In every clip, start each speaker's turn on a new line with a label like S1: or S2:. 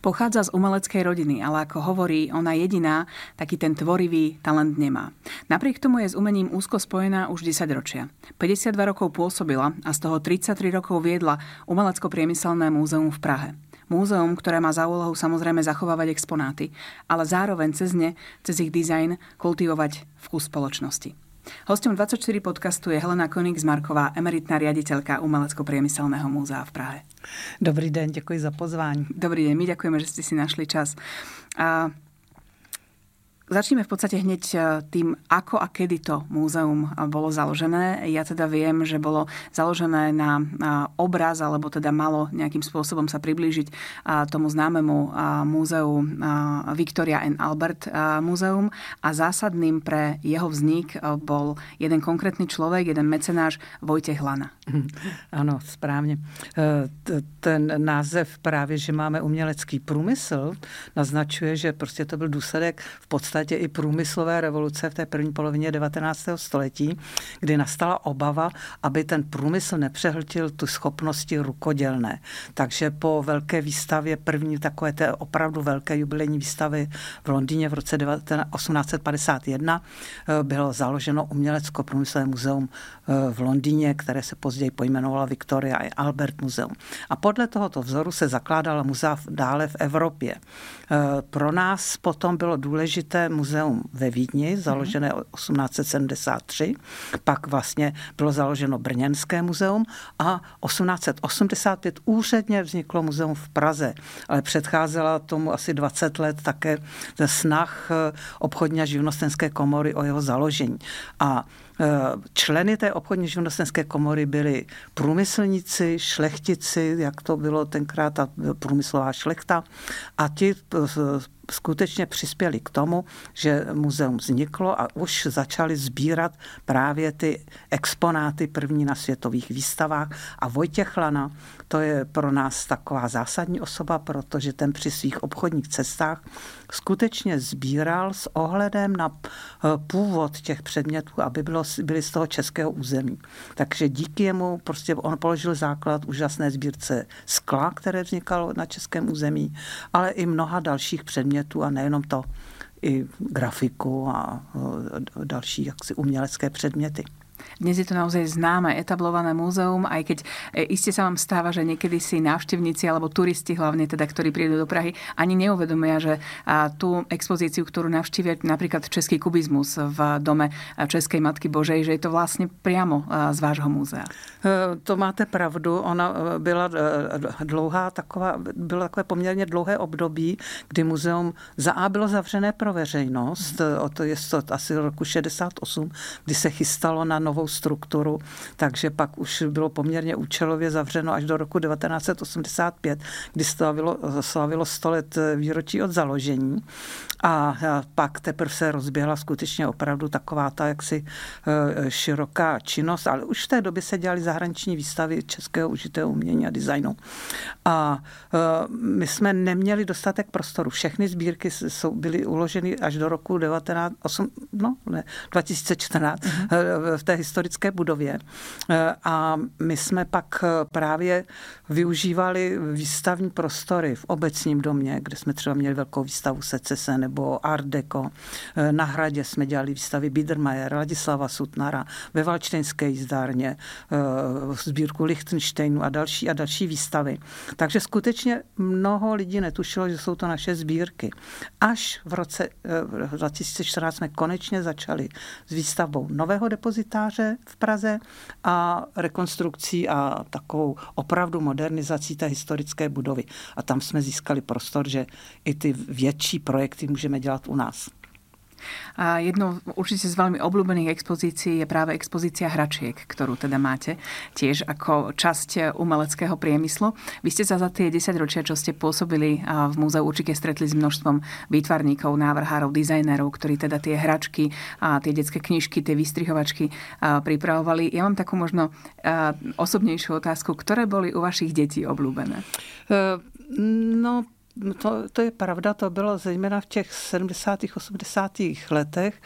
S1: Pochádza z umeleckej rodiny, ale ako hovorí ona jediná, taký ten tvorivý talent nemá. Napriek tomu je s umením úzko spojená už 10 ročia. 52 rokov pôsobila a z toho 33 rokov viedla Umelecko-priemyselné múzeum v Prahe. Múzeum, ktoré má za úlohu samozrejme zachovávať exponáty, ale zároveň cez ne, cez ich dizajn, kultivovať vkus spoločnosti. Hostom 24 podcastu je Helena Konig-Zmarková, emeritná riaditeľka Umelecko-priemyselného múzea v Prahe.
S2: Dobrý den, děkuji za pozvání.
S1: Dobrý deň, my ďakujeme, že ste si našli čas. A Začneme v podstate hneď e, tým, ako a kedy to múzeum e, bolo založené. Ja teda viem, že bolo založené na obraz, alebo teda malo nejakým spôsobom sa priblížiť tomu známemu múzeu Victoria and Albert múzeum a zásadným pre jeho vznik bol jeden konkrétny človek, jeden mecenáš Vojtech Lana.
S2: Ano, správně. Ten název právě, že máme umělecký průmysl, naznačuje, že prostě to byl důsledek v podstatě podstatě i průmyslové revoluce v té první polovině 19. století, kdy nastala obava, aby ten průmysl nepřehltil tu schopnosti rukodělné. Takže po velké výstavě, první takové té opravdu velké jubilejní výstavy v Londýně v roce 1851 eh, bylo založeno umělecko-průmyslové muzeum eh, v Londýně, které se později pojmenovalo Victoria a Albert Muzeum. A podle tohoto vzoru se zakládala muzea dále v Evropě. Eh, pro nás potom bylo důležité muzeum ve Vídni, založené 1873, pak vlastně bylo založeno Brněnské muzeum a 1885 úředně vzniklo muzeum v Praze, ale předcházela tomu asi 20 let také ze snah eh, obchodní a živnostenské komory o jeho založení. A Členy té obchodní živnostenské komory byli průmyslníci, šlechtici, jak to bylo tenkrát, ta průmyslová šlechta, a ti eh, skutečně přispěli k tomu, že muzeum vzniklo a už začali sbírat právě ty exponáty první na světových výstavách. A Vojtěch Lana, to je pro nás taková zásadní osoba, protože ten při svých obchodních cestách skutečně sbíral s ohledem na eh, původ těch předmětů, aby bylo, byly z toho českého území. Takže díky jemu prostě on položil základ úžasné sbírce skla, které vznikalo na českém území, ale i mnoha dalších předmětů a nejenom to, i grafiku a eh, další jaksi umělecké předměty.
S1: Dnes je to naozaj známe, etablované múzeum, aj keď e, iste sa vám stáva, že niekedy si návštevníci alebo turisti hlavne teda, ktorí prídu do Prahy, ani neuvedomia, že tú expozíciu, ktorú navštívia napríklad Český kubizmus v dome Českej Matky Božej, že je to vlastne priamo z vášho múzea.
S2: E, to máte pravdu. Ona e, byla dlouhá taková, bylo takové poměrně dlouhé období, kdy muzeum za A bylo zavřené pro veřejnost, o to je to asi roku 68, kdy se chystalo na novou strukturu, takže pak už bylo poměrně účelově zavřeno až do roku 1985, kdy slavilo, slavilo 100 let výročí od založení. A pak teprve se rozběhla skutečně opravdu taková ta jaksi e, široká činnost, ale už v té době se dělaly zahraniční výstavy českého užitého umění a designu. A e, my jsme neměli dostatek prostoru. Všechny sbírky jsou, byly uloženy až do roku 19, 8, no, ne, 2014 mm-hmm. v té historické budově. A my jsme pak právě využívali výstavní prostory v obecním domě, kde jsme třeba měli velkou výstavu secese nebo Art Deco. Na hradě jsme dělali výstavy Biedermeier, Ladislava Sutnara, ve Valčtenské jízdárně, sbírku Lichtensteinu a další a další výstavy. Takže skutečně mnoho lidí netušilo, že jsou to naše sbírky. Až v roce 2014 jsme konečně začali s výstavbou nového depozitáře v Praze a rekonstrukcí a takovou opravdu modernizací té historické budovy. A tam jsme získali prostor, že i ty větší projekty můžeme dělat u nás.
S1: A jednou určite z veľmi obľúbených expozícií je práve expozícia hračiek, ktorú teda máte tiež ako časť umeleckého priemyslu. Vy ste sa za tie 10 ročia, čo ste pôsobili v múzeu, určite stretli s množstvom výtvarníkov, návrhárov, dizajnerov, ktorí teda tie hračky a tie detské knižky, tie vystrihovačky pripravovali. Ja mám takú možno osobnejšiu otázku. Ktoré boli u vašich detí obľúbené?
S2: E, no, to, to je pravda, to bylo zejména v těch 70. 80. letech,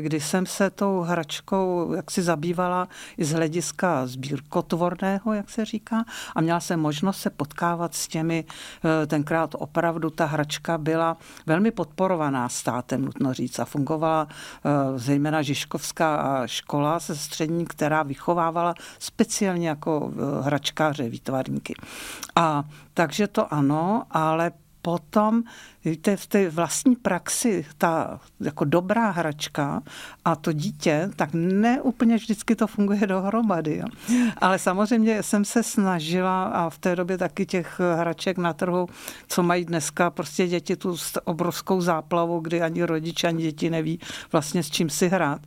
S2: kdy jsem se tou hračkou jaksi zabývala i z hlediska sbírkotvorného, jak se říká, a měla jsem možnost se potkávat s těmi, eh, tenkrát opravdu ta hračka byla velmi podporovaná státem, nutno říct, a fungovala eh, zejména Žižkovská škola se střední, která vychovávala speciálně jako eh, hračkáře, výtvarníky. A takže to ano, ale potom Víte, v té vlastní praxi ta jako dobrá hračka a to dítě, tak ne úplně vždycky to funguje dohromady. Jo. Ale samozřejmě jsem se snažila a v té době taky těch hraček na trhu, co mají dneska prostě děti tu obrovskou záplavu, kdy ani rodiče, ani děti neví vlastně s čím si hrát,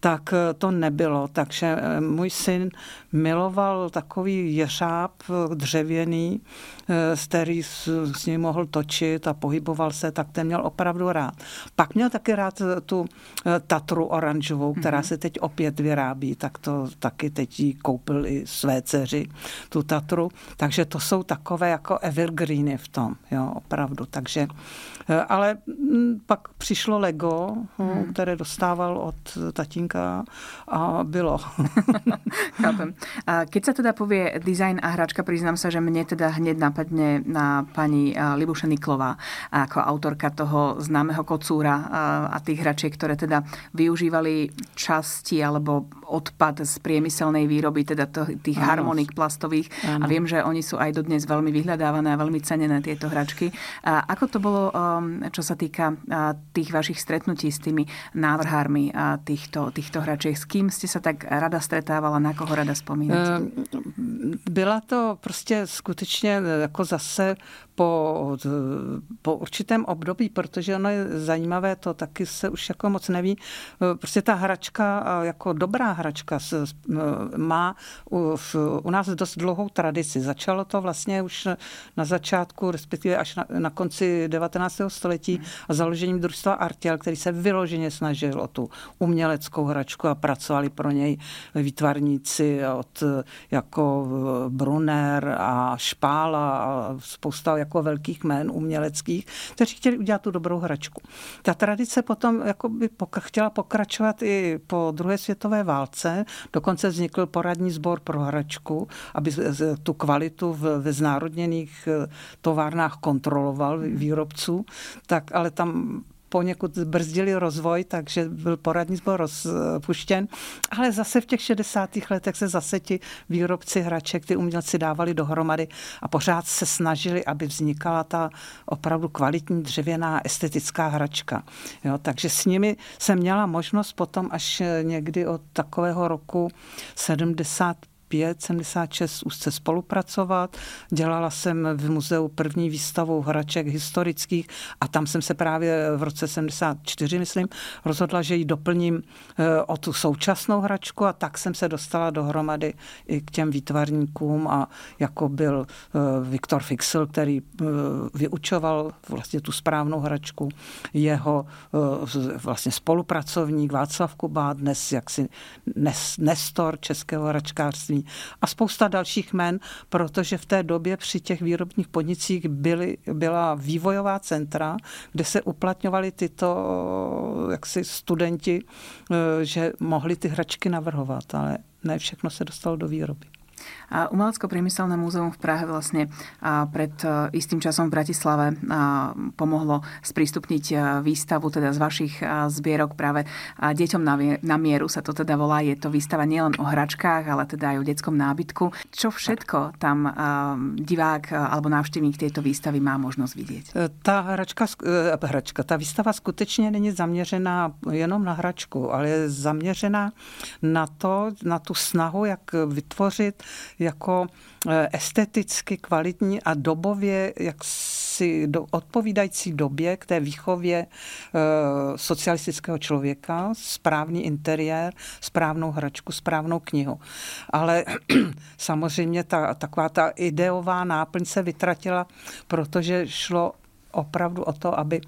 S2: tak to nebylo. Takže eh, můj syn miloval takový jeřáb dřevěný, eh, který s ním mohl točit a pohybovat věnoval se, tak ten měl opravdu rád. Pak měl taky rád eh, tu eh, Tatru oranžovou, která mm-hmm. se teď opět vyrábí, tak to taky teď jí koupil i své dceři, tu Tatru. Takže to jsou takové jako evergreeny v tom, jo, opravdu. Takže Eh, ale mm, pak přišlo Lego, hmm. které dostával od tatínka a bylo.
S1: Chápem. A keď sa teda povie design a hračka, priznám sa, že mne teda hneď napadne na pani eh, Libuša Niklová ako autorka toho známeho kocúra a tých hračiek, ktoré teda využívali časti alebo odpad z priemyselnej výroby, teda tých ano. harmonik plastových. Ano. A viem, že oni sú aj dodnes veľmi vyhľadávané a veľmi cenené tieto hračky. A ako to bolo Um, čo sa týka tých vašich stretnutí s tými návrhármi týchto, týchto hračiek. S kým ste sa tak rada stretávala, na koho rada spomínate? Ehm,
S2: byla to prostě skutečně jako zase po, po určitém období, protože ono je zajímavé, to taky se už jako moc neví. Prostě ta hračka, jako dobrá hračka, má u, u nás dost dlouhou tradici. Začalo to vlastně už na začátku, respektive až na, na konci 19. století a založením družstva Artiel, který se vyloženě snažil o tu uměleckou hračku a pracovali pro něj výtvarníci od jako Brunner a Špála a spousta jako velkých jmén uměleckých, kteří chtěli udělat tu dobrou hračku. Ta tradice potom jako by chtěla pokračovat i po druhé světové válce. Dokonce vznikl poradní sbor pro hračku, aby tu kvalitu ve znárodněných eh, továrnách kontroloval výrobců. Tak ale tam poněkud brzdili rozvoj, takže byl poradní sbor rozpuštěn. Ale zase v těch 60. letech se zase ti výrobci hraček, ty umělci dávali dohromady a pořád se snažili, aby vznikala ta opravdu kvalitní dřevěná estetická hračka. Jo, takže s nimi jsem měla možnost potom až někdy od takového roku 70 75, 76 úzce spolupracovat. Dělala jsem v muzeu první výstavu hraček historických a tam jsem se právě v roce 74, myslím, rozhodla, že ji doplním eh, o tu současnou hračku a tak jsem se dostala dohromady i k těm výtvarníkům a jako byl eh, Viktor Fixel, který eh, vyučoval vlastně tu správnou hračku, jeho vlastně spolupracovník Václav Kuba, dnes jaksi Nestor českého hračkářství a spousta dalších men, protože v té době při těch výrobních podnicích byly, byla vývojová centra, kde se uplatňovali tyto jaksi studenti, eh, že mohli ty hračky navrhovat, ale ne všechno se dostalo do výroby.
S1: Umelecko-priemyselné múzeum v Prahe vlastne pred e, istým časom v Bratislave pomohlo sprístupniť e, výstavu teda z vašich e, zbierok práve deťom na mieru sa to teda volá. Je to výstava nielen o hračkách, ale teda aj o detskom nábytku. Čo všetko tam divák alebo návštevník tejto výstavy má možnosť vidieť?
S2: Ta hračka, hračka, ta výstava skutečně není zaměřená jenom na hračku, ale je zaměřená na to, na tu snahu, jak vytvořit jako eh, esteticky kvalitní a dobově jak si do, odpovídající době k té výchově e, socialistického člověka, správný interiér, správnou hračku, správnou knihu. Ale samozřejmě ta, taková ta ideová náplň se vytratila, protože šlo opravdu o to, aby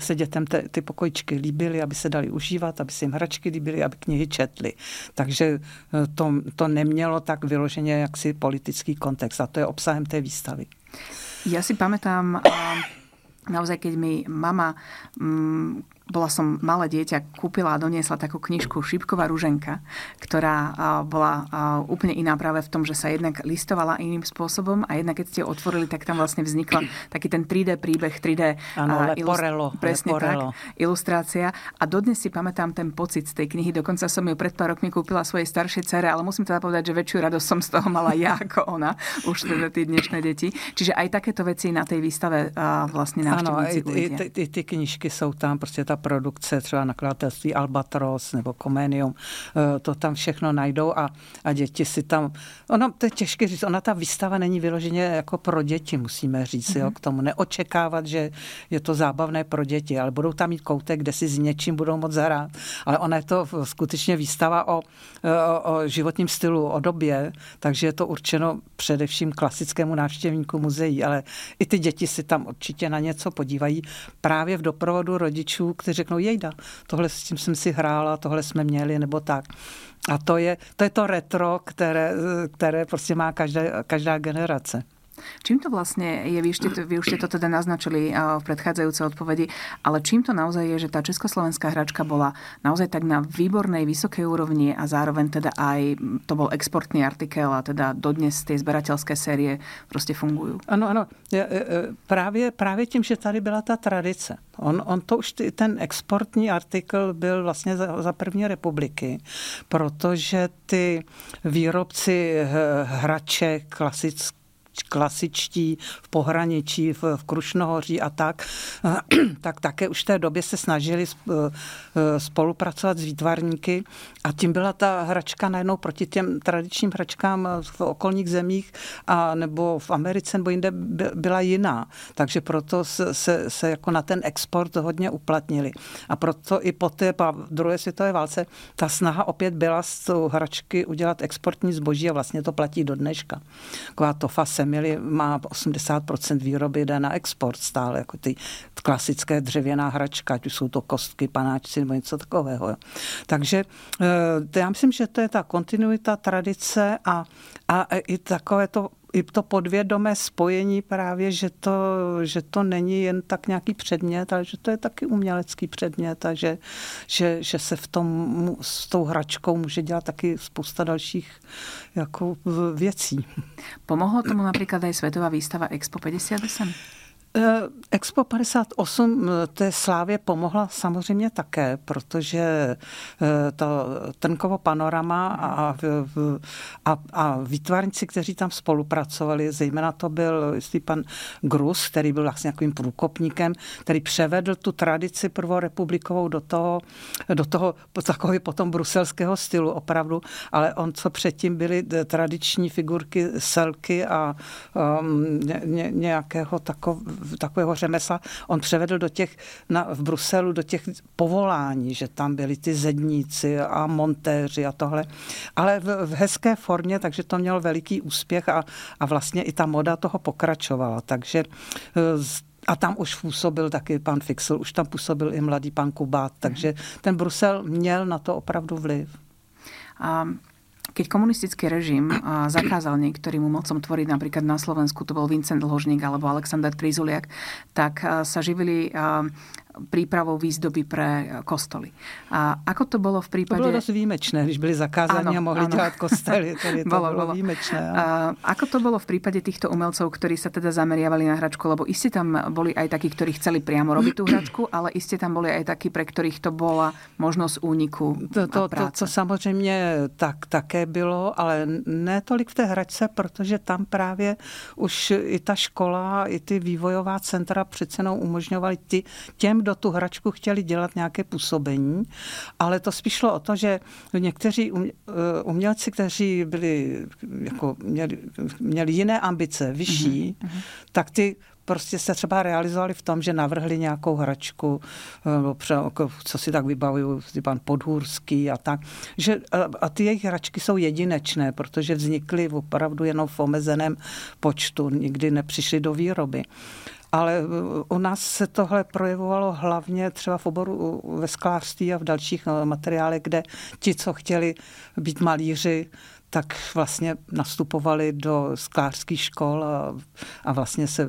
S2: se dětem ty, ty pokojičky líbily, aby se dali užívat, aby se jim hračky líbily, aby knihy četly. Takže eh, to, to nemělo tak vyloženě jaksi politický kontext a to je obsahem té výstavy.
S1: Ja si pamätám, naozaj, keď mi mama mm, bola som malé dieťa, kúpila a doniesla takú knižku Šípková ruženka, ktorá bola úplne iná práve v tom, že sa jednak listovala iným spôsobom a jednak keď ste otvorili, tak tam vlastne vznikla taký ten 3D príbeh, 3D
S2: ano, leporelo,
S1: presne leporelo. tak, ilustrácia. A dodnes si pamätám ten pocit z tej knihy. Dokonca som ju pred pár rokmi kúpila svojej staršej cere, ale musím teda povedať, že väčšiu radosť som z toho mala ja ako ona, už teda tí dnešné deti. Čiže aj takéto veci na tej výstave vlastne návštevníci
S2: Ano, i, i ty knižky jsou tam, prostě ta produkce, třeba nakladatelství Albatros nebo Comenium, eh, to tam všechno najdou a, a děti si tam, ono, to je těžké říct, ona ta výstava není vyloženě jako pro děti, musíme říct, mm-hmm. jo, mhm. k tomu neočekávat, že je to zábavné pro děti, ale budou tam mít koutek, kde si s něčím budou moc zahrát. Ale ona je to skutečně výstava o, o, o životním stylu, o době, takže je to určeno především klasickému návštěvníku muzeí, ale i ty děti si tam určitě na něco podívají právě v doprovodu rodičů, kteří řeknou, jejda, tohle s tím jsem si hrála, tohle jsme měli, nebo tak. A to je to, je to retro, které, které prostě má každá, každá generace.
S1: Čím to vlastne je, vy, ešte, vy už ste to teda naznačili v predchádzajúcej odpovedi, ale čím to naozaj je, že tá československá hračka bola naozaj tak na výbornej, vysokej úrovni a zároveň teda aj to bol exportný artikel a teda dodnes tie zberateľské série prostě fungují.
S2: Ano, ano. Právě, právě tím, že tady byla ta tradice. On, on to už ten exportní artikl byl vlastně za, za první republiky, protože ty výrobci hraček klasické klasičtí v pohraničí, v, v Krušnohoří a tak, tak také už v té době se snažili eh, spolupracovat s výtvarníky a tím byla ta hračka najednou proti těm tradičním hračkám v okolních zemích a nebo v Americe nebo jinde byla jiná. Takže proto se, se, se jako na ten export hodně uplatnili. A proto i po té druhé světové válce ta snaha opět byla z hračky udělat exportní zboží a vlastně to platí do dneška. Taková to fase měli, má 80% výroby jde na export stále, jako ty klasické dřevěná hračka, ať už jsou to kostky, panáčci nebo něco takového. Takže eh, já myslím, že to je ta kontinuita, tradice a, a i takové to i to podvědomé spojení právě, že to, že to není jen tak nějaký předmět, ale že to je taky umělecký předmět a že, že, že se v tom s tou hračkou může dělat taky spousta dalších jako věcí.
S1: Pomohlo tomu například i světová výstava Expo 58?
S2: Eh, Expo 58 eh, té slávě pomohla samozřejmě také, protože eh, to Trnkovo panorama a, a, a výtvarníci, kteří tam spolupracovali, zejména to byl jistý pan Grus, který byl vlastně takovým průkopníkem, který převedl tu tradici prvorepublikovou do toho, do toho takového potom bruselského stylu opravdu, ale on, co předtím byly tradiční figurky selky a um, ně, nějakého takového takového řemesla on převedl do těch, na, v Bruselu do těch povolání, že tam byli ty zedníci a montéři a tohle. Ale v, v hezké formě, takže to mělo veliký úspěch a, a vlastně i ta moda toho pokračovala. Takže e, a tam už působil taky pan Fixel, už tam působil i mladý pan Kubát, takže ten Brusel měl na to opravdu vliv.
S1: A keď komunistický režim zakázal niektorým umelcom tvoriť, napríklad na Slovensku to bol Vincent Dlhožník alebo Alexander Trizuliak, tak sa živili prípravou výzdoby pre kostoly. A ako to bolo v prípade...
S2: To bolo dosť výjimečné, když byli zakázaní a mohli ano. dělat kostely. Tedy to bolo, bolo výjimečné. A
S1: ako to bolo v prípade týchto umelcov, ktorí sa teda zameriavali na hračku? Lebo iste tam boli aj takí, ktorí chceli priamo robiť tú hračku, ale iste tam boli aj takí, pre ktorých to bola možnosť úniku
S2: to, to, a práce. To, to samozřejmě tak, také bylo, ale ne tolik v té hračce, protože tam právě už i ta škola, i ty vývojová centra přece umožňovaly ty, těm všem do tu hračku chtěli dělat nějaké působení, ale to spíš šlo o to, že někteří um, umělci, kteří byli, jako měli, měli jiné ambice, vyšší, mm-hmm. tak ty prostě se třeba realizovali v tom, že navrhli nějakou hračku, eh, jako, co si tak vybavuju, pan Podhůrský a tak, že, a ty jejich hračky jsou jedinečné, protože vznikly opravdu jenom v omezeném počtu, nikdy nepřišly do výroby. Ale eh, u nás se tohle projevovalo hlavně třeba v oboru ve sklářství a v dalších eh, materiálech, kde ti, co chtěli být malíři, tak vlastně nastupovali do sklářských škol a, a vlastně se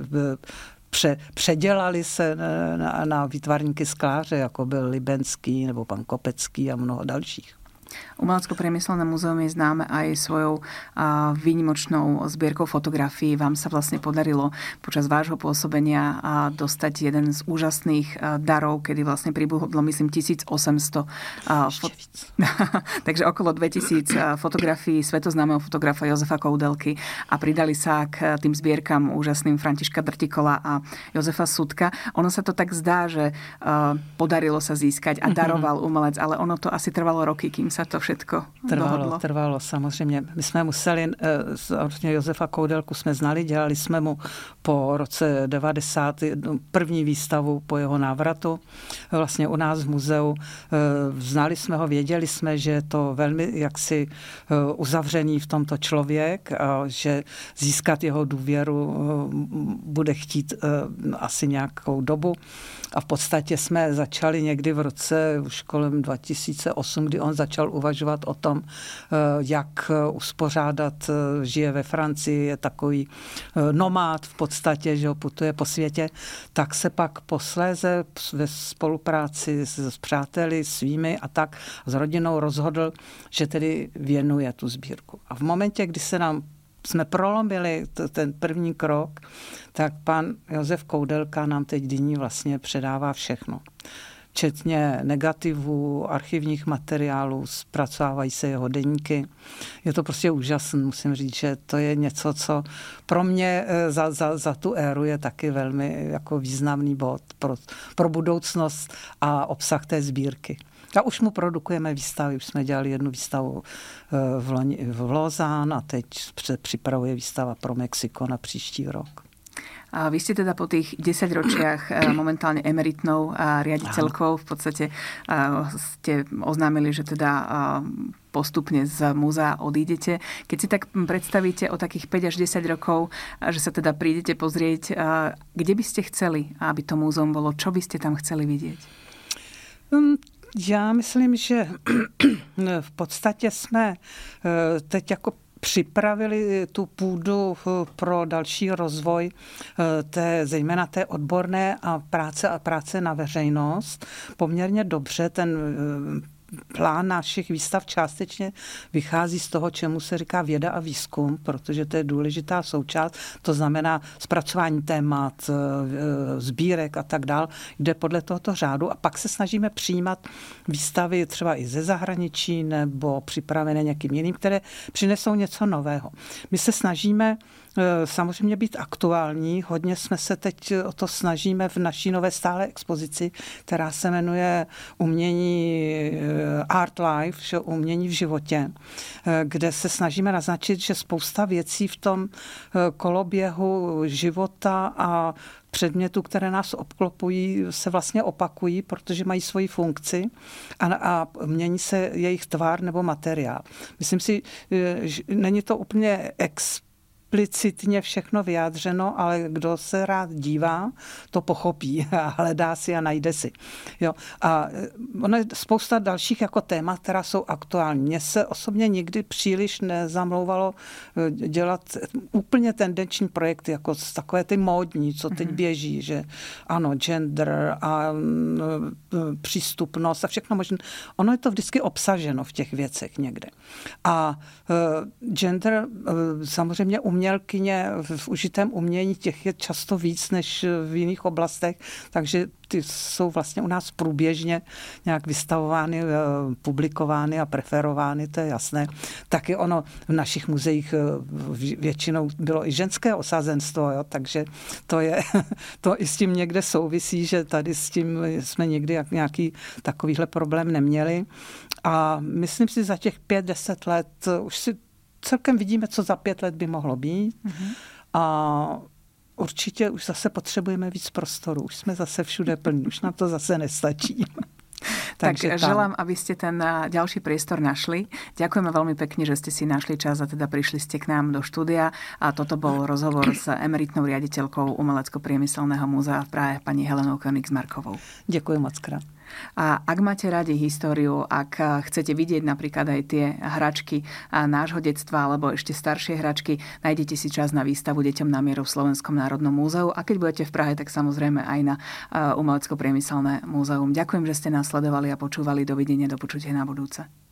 S2: pře, předělali se na, na výtvarníky skláře, jako byl Libenský nebo pan Kopecký a mnoho dalších.
S1: Umelecko-priemyselné múzeum je známe aj svojou výnimočnou zbierkou fotografií. Vám sa vlastne podarilo počas vášho pôsobenia dostať jeden z úžasných darov, kedy vlastne pribudlo, myslím, 1800 fot... takže okolo 2000 fotografií svetoznámeho fotografa Jozefa Koudelky a pridali sa k tým zbierkam úžasným Františka Drtikola a Jozefa Sudka. Ono sa to tak zdá, že podarilo sa získať a mhm. daroval umelec, ale ono to asi trvalo roky, kým sa to všetko
S2: trvalo,
S1: dohodlo.
S2: Trvalo, samozřejmě. My jsme museli, samozřejmě Josefa Koudelku jsme znali, dělali jsme mu po roce 90. No, první výstavu po jeho návratu vlastně u nás v muzeu. Eh, znali jsme ho, věděli jsme, že je to velmi jaksi eh, uzavřený v tomto člověk a že získat jeho důvěru eh, bude chtít asi nějakou dobu. A v podstatě jsme začali někdy v roce už kolem 2008, kdy on začal uvažovat o tom, eh, jak uspořádat, eh, žije ve Francii, je takový eh, nomád v podstatě, že ho putuje po světě, tak se pak posléze ve spolupráci s, s přáteli svými a tak s rodinou rozhodl, že tedy věnuje tu sbírku. A v momentě, kdy se nám jsme prolomili ten první krok, tak pan Josef Koudelka nám teď dyní vlastně předává všechno. Včetně negativů, archivních materiálů, zpracovávají se jeho deníky. Je to prostě úžasné, musím říct, že to je něco, co pro mě eh, za, za, za tu éru je taky velmi jako významný bod pro, pro budoucnost a obsah té sbírky. A už mu produkujeme výstavy, už jsme dělali jednu výstavu eh, v, Loni, v Lozán a teď připravuje výstava pro Mexiko na příští rok.
S1: A vy ste teda po tých 10 ročiach eh, momentálne emeritnou riaditeľkou v podstate ste oznámili, že teda postupne z múzea odídete. Keď si tak predstavíte o takých 5 až 10 rokov, že sa teda prídete pozrieť, kde by ste chceli, aby to múzeum bolo? Čo by ste tam chceli vidieť?
S2: Um, já myslím, že v podstatě jsme eh, teď jako připravili tu půdu eh, pro další rozvoj eh, té, zejména té odborné a práce a práce na veřejnost. Poměrně dobře ten plán našich výstav částečně vychází z toho, čemu se říká věda a výzkum, protože to je důležitá součást, to znamená zpracování témat, e, sbírek a tak dál, jde podle tohoto řádu. A pak se snažíme přijímat výstavy třeba i ze zahraničí nebo připravené někým jiným, které přinesou něco nového. My se snažíme samozřejmě být aktuální. Hodně jsme se teď o to snažíme v naší nové stále expozici, která se jmenuje Umění e, Art Life, že umění v životě, e, kde se snažíme naznačit, že spousta věcí v tom koloběhu života a předmětů, které nás obklopují, se vlastně opakují, protože mají svoji funkci a, a mění se jejich tvar nebo materiál. Myslím si, že není to úplně ex explicitně všechno vyjádřeno, ale kdo se rád dívá, to pochopí a hledá si a najde si. Jo. A eh, ono je spousta dalších jako témat, která jsou aktuální. Mně se osobně nikdy příliš nezamlouvalo eh, dělat úplně tendenční projekty, jako takové ty módní, co teď mhm. běží, že ano, gender a mm, eh, přístupnost a všechno možné. Ono je to vždycky obsaženo v těch věcech někde. A gender samozřejmě umění umělkyně v užitém umění, těch je často víc než v jiných oblastech, takže ty jsou vlastně u nás průběžně nějak vystavovány, eh, publikovány a preferovány, to je jasné. Taky ono v našich muzeích eh, většinou bylo i ženské osazenstvo, jo, takže to je, to i s tím někde souvisí, že tady s tím jsme někdy jak nějaký takovýhle problém neměli. A myslím si, za těch pět, deset let už si celkem vidíme, co za pět let by mohlo být. Mm-hmm. A určitě už zase potřebujeme víc prostoru. Už jsme zase všude plní, už nám to zase nestačí.
S1: Takže tak želám, aby ste ten ďalší priestor našli. Ďakujeme veľmi pekne, že ste si našli čas a teda prišli ste k nám do štúdia. A toto bol rozhovor s emeritnou riaditeľkou Umelecko-priemyselného múzea v Prahe, pani Helenou Königsmarkovou.
S2: Ďakujem moc krát.
S1: A ak máte radi históriu, ak chcete vidieť napríklad aj tie hračky nášho detstva alebo ešte staršie hračky, nájdete si čas na výstavu Deťom na mieru v Slovenskom národnom múzeu a keď budete v Prahe, tak samozrejme aj na Umelecko-priemyselné múzeum. Ďakujem, že ste nás sledovali a počúvali. Dovidenia, do počutia na budúce.